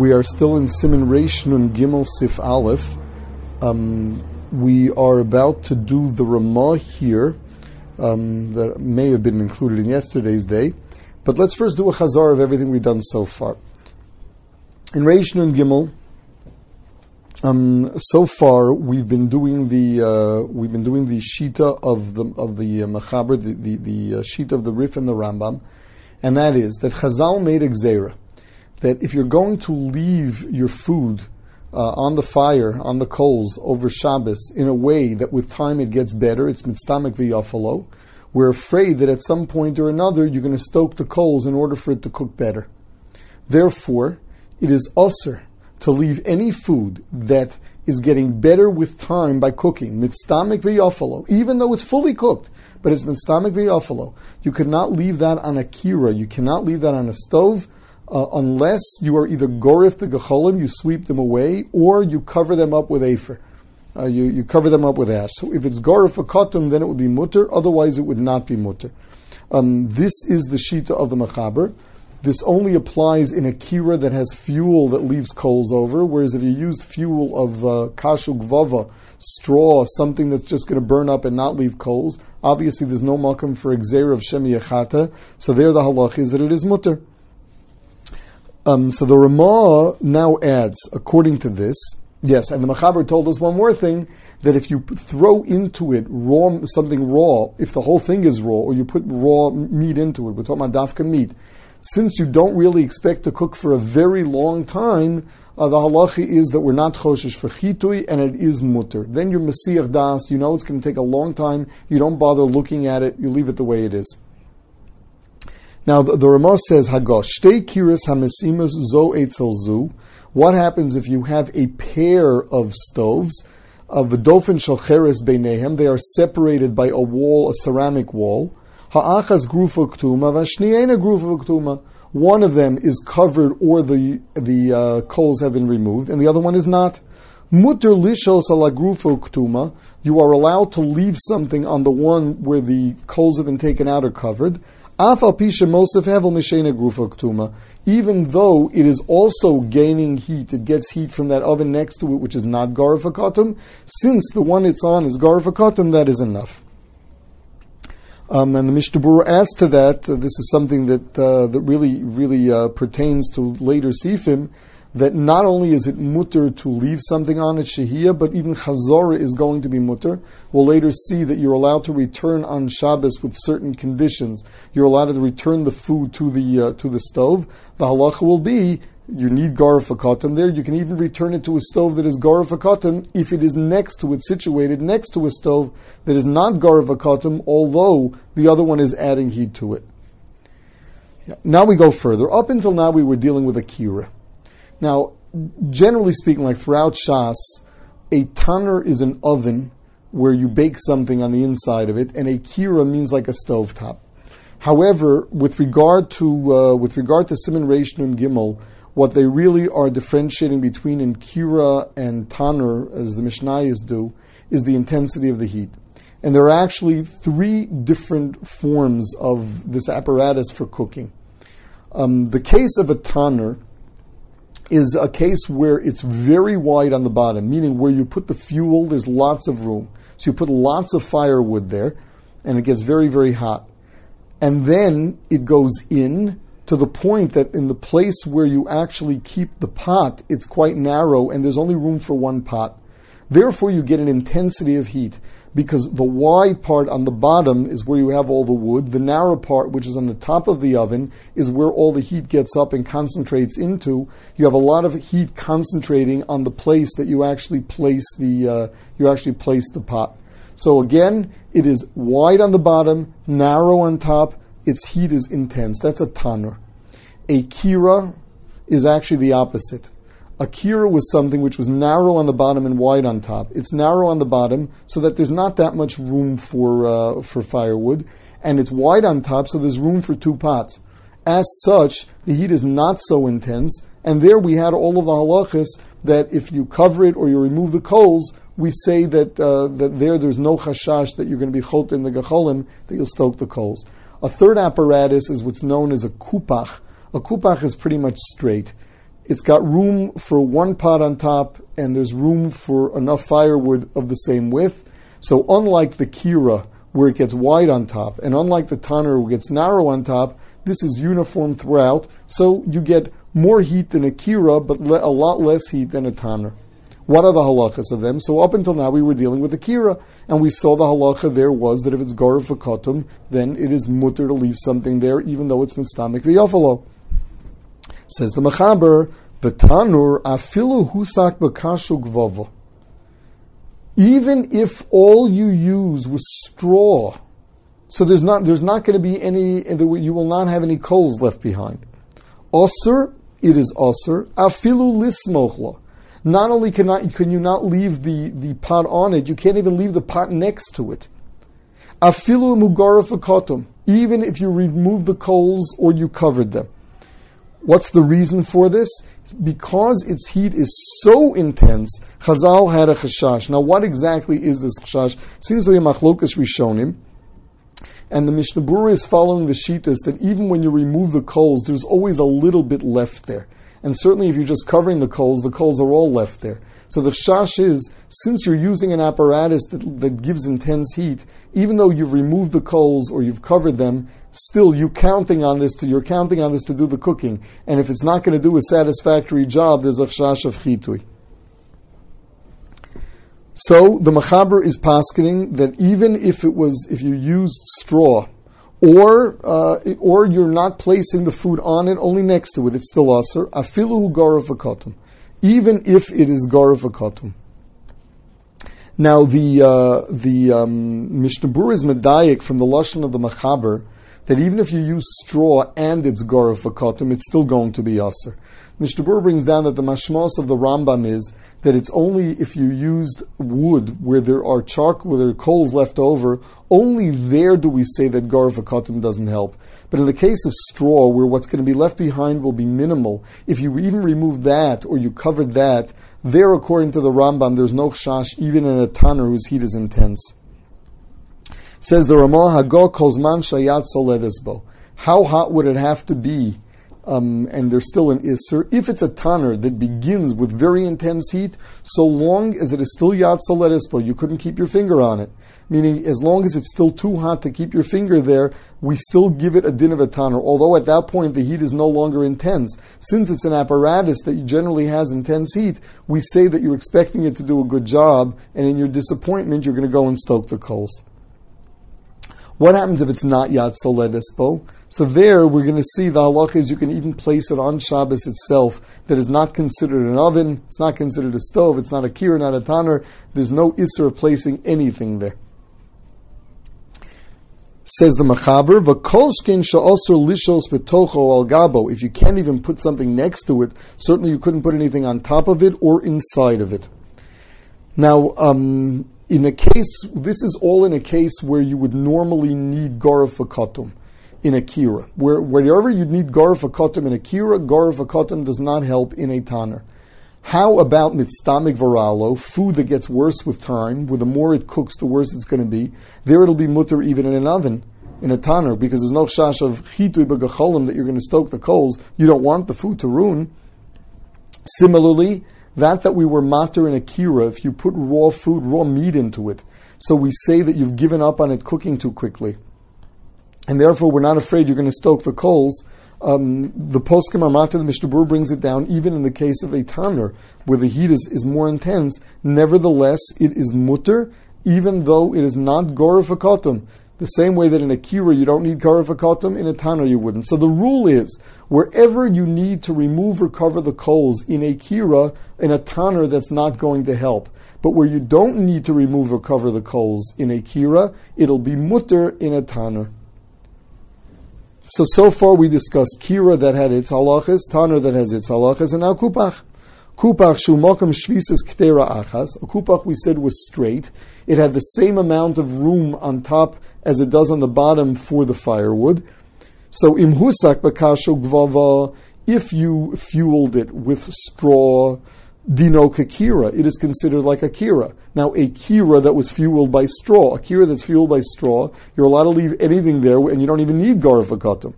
We are still in Siman Reish Nun Gimel Sif Aleph. Um, we are about to do the Ramah here um, that may have been included in yesterday's day. But let's first do a chazar of everything we've done so far. In Reish Nun Gimel, um, so far we've been doing the uh, we've been doing the shita of the of the uh, Machaber, the the, the uh, shita of the Rif and the Rambam, and that is that Chazal made a gzera that if you're going to leave your food uh, on the fire, on the coals over Shabbos in a way that with time it gets better, it's mitstamek v'yafalo, we're afraid that at some point or another you're going to stoke the coals in order for it to cook better. Therefore, it is usher to leave any food that is getting better with time by cooking, mitstamek v'yafalo, even though it's fully cooked, but it's mitstamek v'yafalo. You cannot leave that on a kira, you cannot leave that on a stove, uh, unless you are either gorif the gecholim, you sweep them away, or you cover them up with afer. Uh, you, you cover them up with ash. So if it's gorif a kotum, then it would be mutter, otherwise it would not be mutter. Um, this is the shita of the machaber. This only applies in a kira that has fuel that leaves coals over, whereas if you used fuel of uh, kashuk vava, straw, something that's just going to burn up and not leave coals, obviously there's no makom for exer of shemi yachata, so there the halach is that it is mutter. Um, so the Ramah now adds, according to this, yes, and the Machaber told us one more thing that if you throw into it raw something raw, if the whole thing is raw, or you put raw meat into it, we're talking about dafka meat, since you don't really expect to cook for a very long time, uh, the halacha is that we're not choshesh for chitui and it is mutter. Then you're mesiach das, you know it's going to take a long time, you don't bother looking at it, you leave it the way it is. Now the, the Ramah says Hagosh kiris zo etzel zu. What happens if you have a pair of stoves? Of the dolphin shalcheres beinehem, they are separated by a wall, a ceramic wall. Ha'achas grufa ktuma, vashniena grufa ktuma. One of them is covered or the the uh, coals have been removed, and the other one is not. Mutter lishos ala grufa ktuma. You are allowed to leave something on the one where the coals have been taken out or covered. Even though it is also gaining heat, it gets heat from that oven next to it, which is not garfakatum. Since the one it's on is garfakatum, that is enough. Um, and the Mishnah adds to that. Uh, this is something that uh, that really really uh, pertains to later sifim that not only is it mutter to leave something on it, shehiyah, but even chazorah is going to be mutter. We'll later see that you're allowed to return on Shabbos with certain conditions. You're allowed to return the food to the uh, to the stove. The halacha will be you need garafakatim there. You can even return it to a stove that is garafakatim if it is next to it, situated next to a stove that is not garafakatim, although the other one is adding heat to it. Now we go further. Up until now, we were dealing with a kira. Now, generally speaking, like throughout Shas, a tanner is an oven where you bake something on the inside of it, and a kira means like a stovetop. However, with regard to uh, with regard to Siman Reish Nun Gimel, what they really are differentiating between in kira and tanner, as the Mishnayos do, is the intensity of the heat. And there are actually three different forms of this apparatus for cooking. Um, the case of a tanner is a case where it's very wide on the bottom, meaning where you put the fuel, there's lots of room. So you put lots of firewood there, and it gets very, very hot. And then it goes in to the point that in the place where you actually keep the pot, it's quite narrow and there's only room for one pot. Therefore, you get an intensity of heat because the wide part on the bottom is where you have all the wood. The narrow part, which is on the top of the oven, is where all the heat gets up and concentrates into. You have a lot of heat concentrating on the place that you actually place the uh, you actually place the pot. So again, it is wide on the bottom, narrow on top. Its heat is intense. That's a tanur. A kira is actually the opposite. Akira was something which was narrow on the bottom and wide on top. It's narrow on the bottom so that there's not that much room for, uh, for firewood, and it's wide on top so there's room for two pots. As such, the heat is not so intense, and there we had all of the halachas that if you cover it or you remove the coals, we say that, uh, that there there's no chashash that you're going to be chot in the gecholim, that you'll stoke the coals. A third apparatus is what's known as a kupach. A kupach is pretty much straight it's got room for one pot on top, and there's room for enough firewood of the same width. So unlike the kira, where it gets wide on top, and unlike the tanner, where it gets narrow on top, this is uniform throughout. So you get more heat than a kira, but le- a lot less heat than a tanner. What are the halachas of them? So up until now, we were dealing with the kira, and we saw the halacha there was that if it's v'kotum, then it is mutter to leave something there, even though it's mistamik v'yafalo. Says the Mechaber, V'tanur afilu husak b'kashu gvovo. Even if all you use was straw, so there's not there's not going to be any you will not have any coals left behind. Osir, it is osir. Afilu lismochla. Not only can not can you not leave the, the pot on it, you can't even leave the pot next to it. Afilu mugaraf even if you remove the coals or you covered them. What's the reason for this? Because its heat is so intense, Chazal had a chashash. Now, what exactly is this chashash? Seems to be a machlokas rishonim. And the Mishnah Berurah is following the shitas that even when you remove the coals, there's always a little bit left there. And certainly if you're just covering the coals, the coals are all left there. So the chash is, since you're using an apparatus that, that gives intense heat, even though you've removed the coals or you've covered them, still you counting on this to you're counting on this to do the cooking. And if it's not going to do a satisfactory job, there's a chash of chitui. So the machaber is paskening that even if it was if you used straw, or uh, or you're not placing the food on it, only next to it, it's still aser. Afilu garavakotum, even if it is garavakotum. Now the uh, the um, Mishnah is medayik from the lashon of the machaber that even if you use straw and it's garavakotum, it's still going to be aser. Mishnah Berurah brings down that the mashmas of the Rambam is that it's only if you used wood where there are charcoal, where there are coals left over, only there do we say that garvakatum doesn't help. But in the case of straw, where what's going to be left behind will be minimal, if you even remove that or you covered that, there, according to the Rambam, there's no chash even in a tanner whose heat is intense. Says the Ramah Hagol Kozman Shayat Soledesbo. How hot would it have to be um, and there's still an Isser. If it's a Tanner that begins with very intense heat, so long as it is still Yad Solerispo, you couldn't keep your finger on it. Meaning, as long as it's still too hot to keep your finger there, we still give it a din of a Tanner. Although at that point the heat is no longer intense. Since it's an apparatus that generally has intense heat, we say that you're expecting it to do a good job, and in your disappointment, you're going to go and stoke the coals. What happens if it's not Yad Soledespo? So there, we're going to see the halacha is you can even place it on Shabbos itself. That is not considered an oven. It's not considered a stove. It's not a kir, not a tanner. There's no isser of placing anything there. Says the Machaber, "V'kolshkin sha'osur lishos betocho al gabo." If you can't even put something next to it, certainly you couldn't put anything on top of it or inside of it. Now, um, in a case, this is all in a case where you would normally need garafakatum in a kira. Where, wherever you need garf akotim in a kira, garf akotim does not help in a tanner. How about mitztamik varalo, food that gets worse with time, where the more it cooks, the worse it's going to be? There it'll be mutter even in an oven, in a tanner, because there's no shash of chitui b'gacholim that you're going to stoke the coals. You don't want the food to ruin. Similarly, that that we were matter in a kira, if you put raw food, raw meat into it, so we say that you've given up on it cooking too quickly and therefore we're not afraid you're going to stoke the coals. Um, the poskim Armata, the Mishnah brings it down, even in the case of a tanner, where the heat is, is more intense. Nevertheless, it is mutter, even though it is not gorifakotum. The same way that in a kira you don't need gorifakotum, in a tanner you wouldn't. So the rule is, wherever you need to remove or cover the coals in a kira, in a tanner, that's not going to help. But where you don't need to remove or cover the coals in a kira, it'll be mutter in a tanner. So, so far we discussed Kira that had its halachas, Tanner that has its halachas, and now Kupach. Kupach shumokam shvisas ktera achas. A kupach we said was straight. It had the same amount of room on top as it does on the bottom for the firewood. So imhusak bakasho gvava, if you fueled it with straw, dino kakira, it is considered like a kira. Now, a kira that was fueled by straw, a kira that's fueled by straw, you're allowed to leave anything there and you don't even need garfakatum.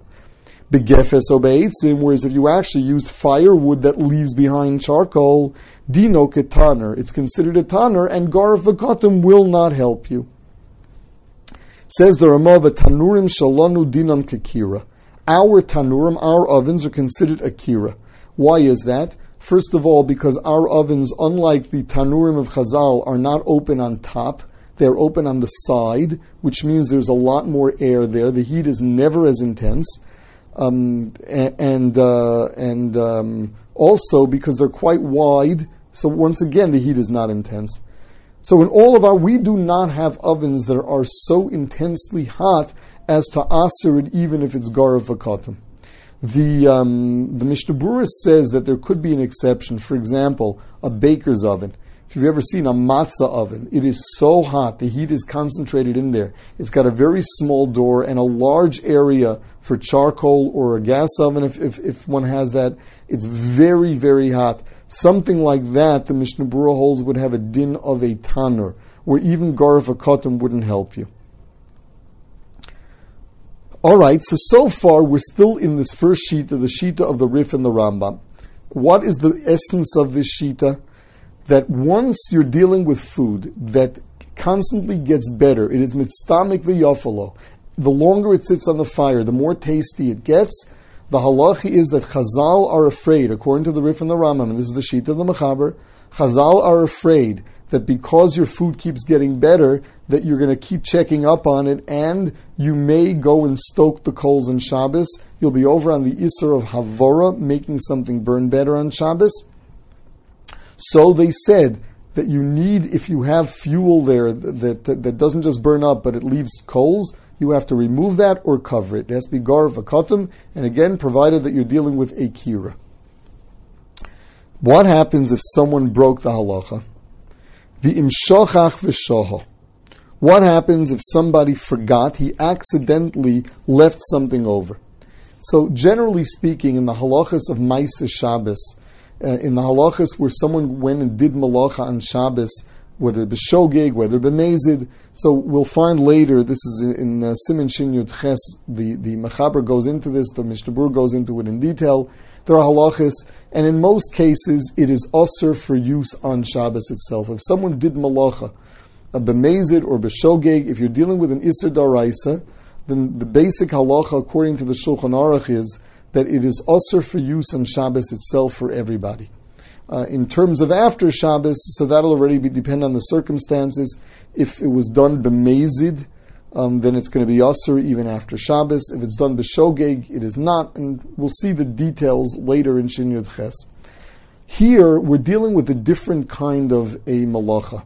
begefes obeitzim, whereas if you actually used firewood that leaves behind charcoal, dino ketaner, it's considered a tanner, and garf will not help you. Says the Ramah, tanurim shalanu dinan kekira. Our tanurim, our ovens, are considered akira. Why is that? First of all, because our ovens, unlike the tanurim of Chazal, are not open on top. They're open on the side, which means there's a lot more air there. The heat is never as intense. Um, and uh, and um, also because they're quite wide, so once again the heat is not intense. So in all of our, we do not have ovens that are so intensely hot as to aser even if it's garav vakatim. The um, the Mishnah Berurah says that there could be an exception. For example, a baker's oven. If you've ever seen a matzah oven, it is so hot, the heat is concentrated in there. It's got a very small door and a large area for charcoal or a gas oven if, if, if one has that. It's very, very hot. Something like that, the Mishnah Berurah holds, would have a din of a tanner, where even garf a wouldn't help you. All right, so so far we're still in this first shita, the shita of the Rif and the Rambam. What is the essence of this shita? That once you're dealing with food that constantly gets better, it is mitztamik v'yafalo. The longer it sits on the fire, the more tasty it gets, the halachi is that Chazal are afraid, according to the Rif and the Rambam, and this is the sheet of the Mechaber, Chazal are afraid that because your food keeps getting better, that you're going to keep checking up on it, and you may go and stoke the coals on Shabbos. You'll be over on the Isser of Havora, making something burn better on Shabbos. So they said that you need, if you have fuel there that, that, that doesn't just burn up, but it leaves coals, you have to remove that or cover it. It has to be gar vakatum, and again, provided that you're dealing with a kira. What happens if someone broke the halacha? The imshachach v'shoho. What happens if somebody forgot, he accidentally left something over? So, generally speaking, in the halachas of Maisa Shabbos, uh, in the halachas where someone went and did malacha on Shabbos, whether be shogeg, whether it be mezid. So we'll find later, this is in, in uh, Siman Shin Yud Ches, the, the Mechaber goes into this, the Mishnah goes into it in detail. There are halachas, and in most cases, it is usher for use on Shabbos itself. If someone did malacha, a bemezid or beshogeg, if you're dealing with an isser daraisa, then the basic halacha according to the Shulchan Aruch is that it is usher for use on Shabbos itself for everybody. Uh, in terms of after Shabbos, so that'll already be, depend on the circumstances. If it was done b'mezid, um, then it's going to be asr even after Shabbos. If it's done b'shogeg, it is not, and we'll see the details later in Shin Yud Ches. Here, we're dealing with a different kind of a malacha.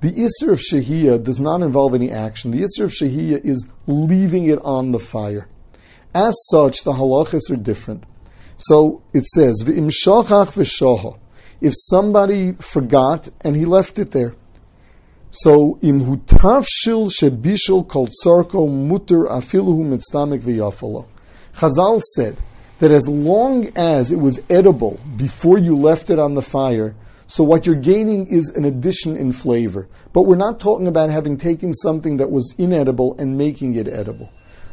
The Isser of Shahiyah does not involve any action. The Isser of Shahiyah is leaving it on the fire. As such, the halachas are different. So it says, if somebody forgot and he left it there. So im hutavshil shebishul kol tzarko muter afiluhu mitztamek v'yafalo. Chazal said that as long as it was edible before you left it on the fire, so what you're gaining is an addition in flavor. But we're not talking about having taken something that was inedible and making it edible.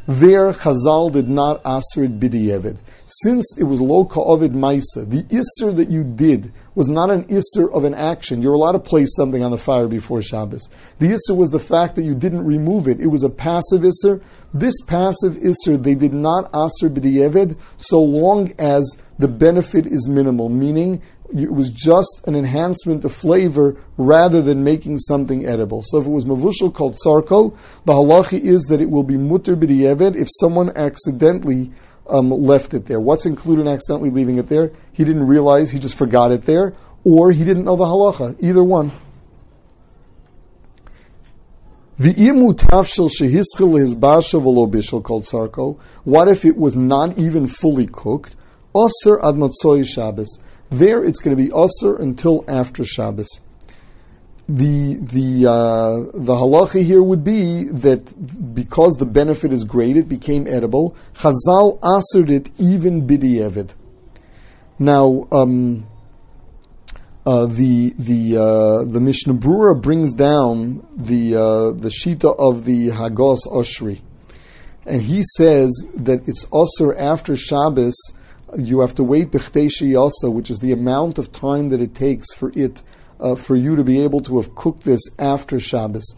There, Chazal did not asrid bidiyeved. Since it was lo ka'ovid maisa, the isser that you did was not an isser of an action. You're allowed to place something on the fire before Shabbos. The isser was the fact that you didn't remove it. It was a passive isser. This passive isser, they did not aser b'di'eved so long as the benefit is minimal, meaning it was just an enhancement of flavor rather than making something edible. So if it was mavushal called sarko, the halachi is that it will be mutter b'di'eved if someone accidentally um, left it there. What's included in accidentally leaving it there? He didn't realize, he just forgot it there, or he didn't know the halacha. Either one. What if it was not even fully cooked? Osir ad Shabbos. There it's going to be osir until after Shabbos the the uh, the halacha here would be that because the benefit is great, it became edible. Chazal answered it even bidievid. Now, um, uh, the the uh, the Mishnah Berurah brings down the uh, the shita of the Hagos Oshri, and he says that it's also after Shabbos. You have to wait also, which is the amount of time that it takes for it uh, for you to be able to have cooked this after Shabbos.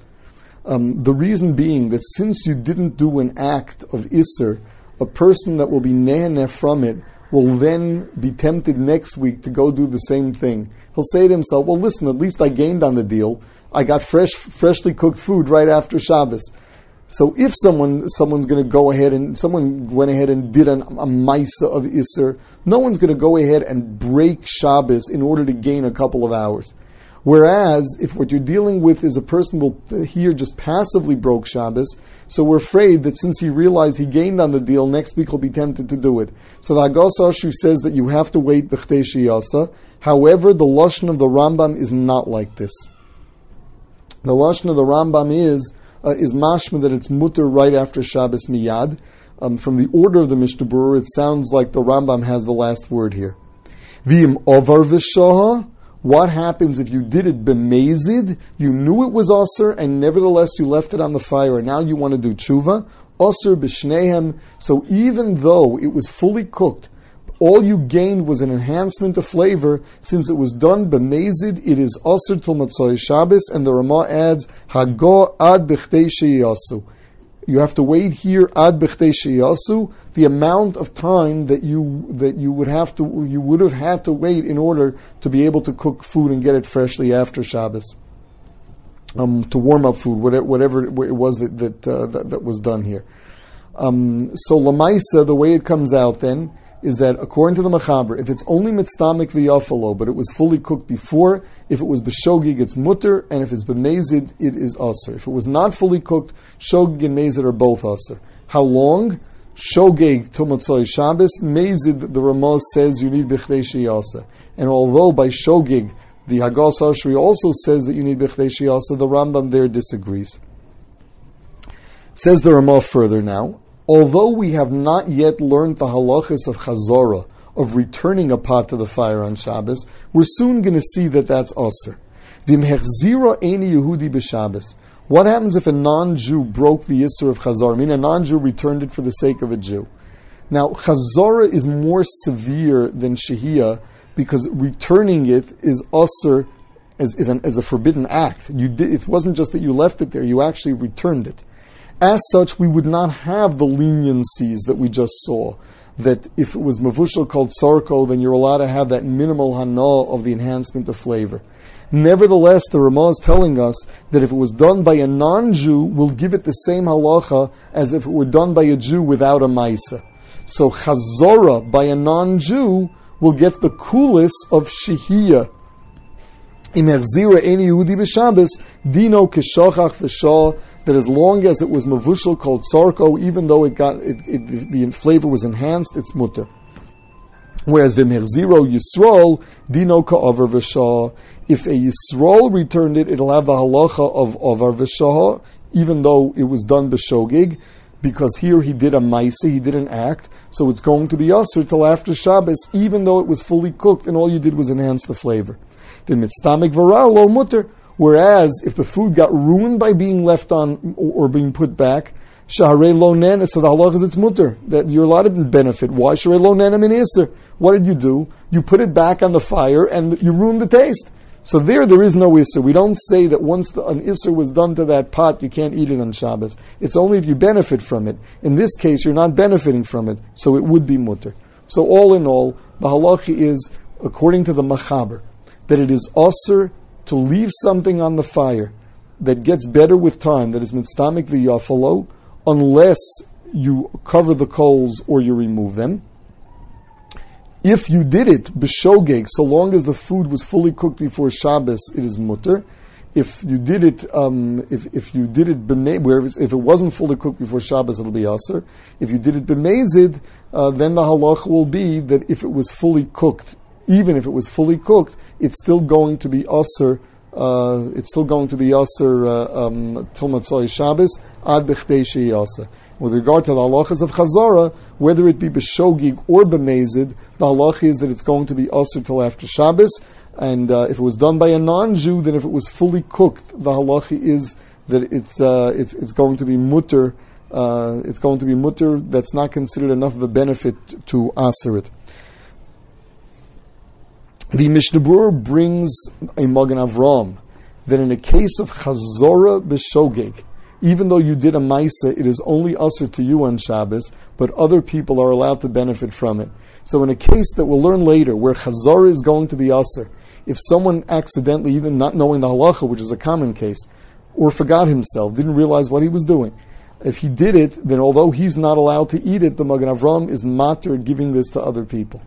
Um, the reason being that since you didn't do an act of Isser, a person that will be neheneh from it will then be tempted next week to go do the same thing. He'll say to himself, well, listen, at least I gained on the deal. I got fresh, freshly cooked food right after Shabbos. So if someone someone's going to go ahead and someone went ahead and did an, a Maisa of Isser, no one's going to go ahead and break Shabbos in order to gain a couple of hours. Whereas if what you're dealing with is a person will here just passively broke Shabbos, so we're afraid that since he realized he gained on the deal, next week he'll be tempted to do it. So the Agos Ashu says that you have to wait b'chtei. However, the lashon of the Rambam is not like this. The lashon of the Rambam is uh, is mashma that it's mutter right after Shabbos miyad. Um, from the order of the Mishnah Berurah, it sounds like the Rambam has the last word here. V'im over v'shaha. What happens if you did it bemazid? You knew it was usr, and nevertheless you left it on the fire, and now you want to do tshuva? Usr b'shnehem. So even though it was fully cooked, all you gained was an enhancement of flavor. Since it was done b'mezid, it is usr till Matzoi Shabbos, and the Ramah adds, hago ad b'chtei sheyasu. You have to wait here ad b'chtei sheyasu, the amount of time that you that you would have to you would have had to wait in order to be able to cook food and get it freshly after Shabbos. Um, to warm up food, whatever, whatever it was that that, uh, that, that was done here. Um, so lamaisa, the way it comes out then is that according to the Machaber, if it's only mitztamik v'yafalo, but it was fully cooked before, if it was b'shogig, it's mutter, and if it's b'mezid, it is aser. If it was not fully cooked, shogig and mezid are both aser. How long? Shogeg till Motzoi Shabbos. Mezid, the Ramaz says you need b'chdei sheyasa. And although by shogig, the Hagas Ashri also says that you need b'chdei sheyasa, the Rambam there disagrees. Says the Ramah further now, although we have not yet learned the halachas of Chazorah, of returning a pot to the fire on Shabbos, we're soon going to see that that's Aser. Vim hechzira eni Yehudi b'Shabbos. What happens if a non-Jew broke the Isser of Chazorah? I mean, a non-Jew returned it for the sake of a Jew. Now, Chazorah is more severe than Shehiyah because returning it is Aser as, as, an, as a forbidden act. Did, it wasn't just that you left it there, you actually returned it. As such, we would not have the leniencies that we just saw. That if it was mavushal called sarko, then you're allowed to have that minimal hana of the enhancement of flavor. Nevertheless, the Ramah is telling us that if it was done by a non-Jew, we'll give it the same halacha as if it were done by a Jew without a maisa. So chazora by a non-Jew will get the coolest of shehiyah. Imerzira eni Yehudi dino k'shochach v'shah that as long as it was mavushal called sarko, even though it got it, it, the flavor was enhanced, it's mutter. Whereas v'merziro yisrol dino ka'avar v'shah. If a yisrol returned it, it'll have the halacha of avar v'shah, even though it was done b'shogig, because here he did a maisa, he did an act, so it's going to be usher till after Shabbos, even though it was fully cooked and all you did was enhance the flavor. The mitztamik varal lo mutter. Whereas if the food got ruined by being left on or, being put back, shaharei lo nen, so the halach is its mutter, that you're allowed to benefit. Why shaharei lo nen min iser? What did you do? You put it back on the fire and you ruined the taste. So there, there is no Isser. We don't say that once the, an Isser was done to that pot, you can't eat it on Shabbos. It's only if you benefit from it. In this case, you're not benefiting from it, so it would be mutter. So all in all, the halacha is, according to the Machaber, that it is Osir to leave something on the fire that gets better with time, that is mitztamik v'yafalo, unless you cover the coals or you remove them. If you did it b'shogeg, so long as the food was fully cooked before Shabbos, it is mutter. If you did it, um, if, if you did it where if it wasn't fully cooked before Shabbos, it'll be aser. If you did it b'mezid, uh, then the halach will be that if it was fully cooked, even if it was fully cooked, it's still going to be aser. Uh, it's still going to be aser uh, um, till Shabbos ad b'chdei sheyasa. With regard to the halachas of Chazara, whether it be b'shogig or b'mezid, the halach is that it's going to be aser till after Shabbos. And uh, if it was done by a non-Jew, then if it was fully cooked, the halacha is that it's uh, it's it's going to be mutter uh, it's going to be mutter. That's not considered enough of a benefit to aser it. The Mishnah Berurah brings a Magen Avram that in a case of Chazora b'shogeg, even though you did a Maisa, it is only usher to you on Shabbos, but other people are allowed to benefit from it. So in a case that we'll learn later, where Chazora is going to be usher, if someone accidentally, even not knowing the halacha, which is a common case, or forgot himself, didn't realize what he was doing, if he did it, then although he's not allowed to eat it, the Magen Avram is matter giving this to other people.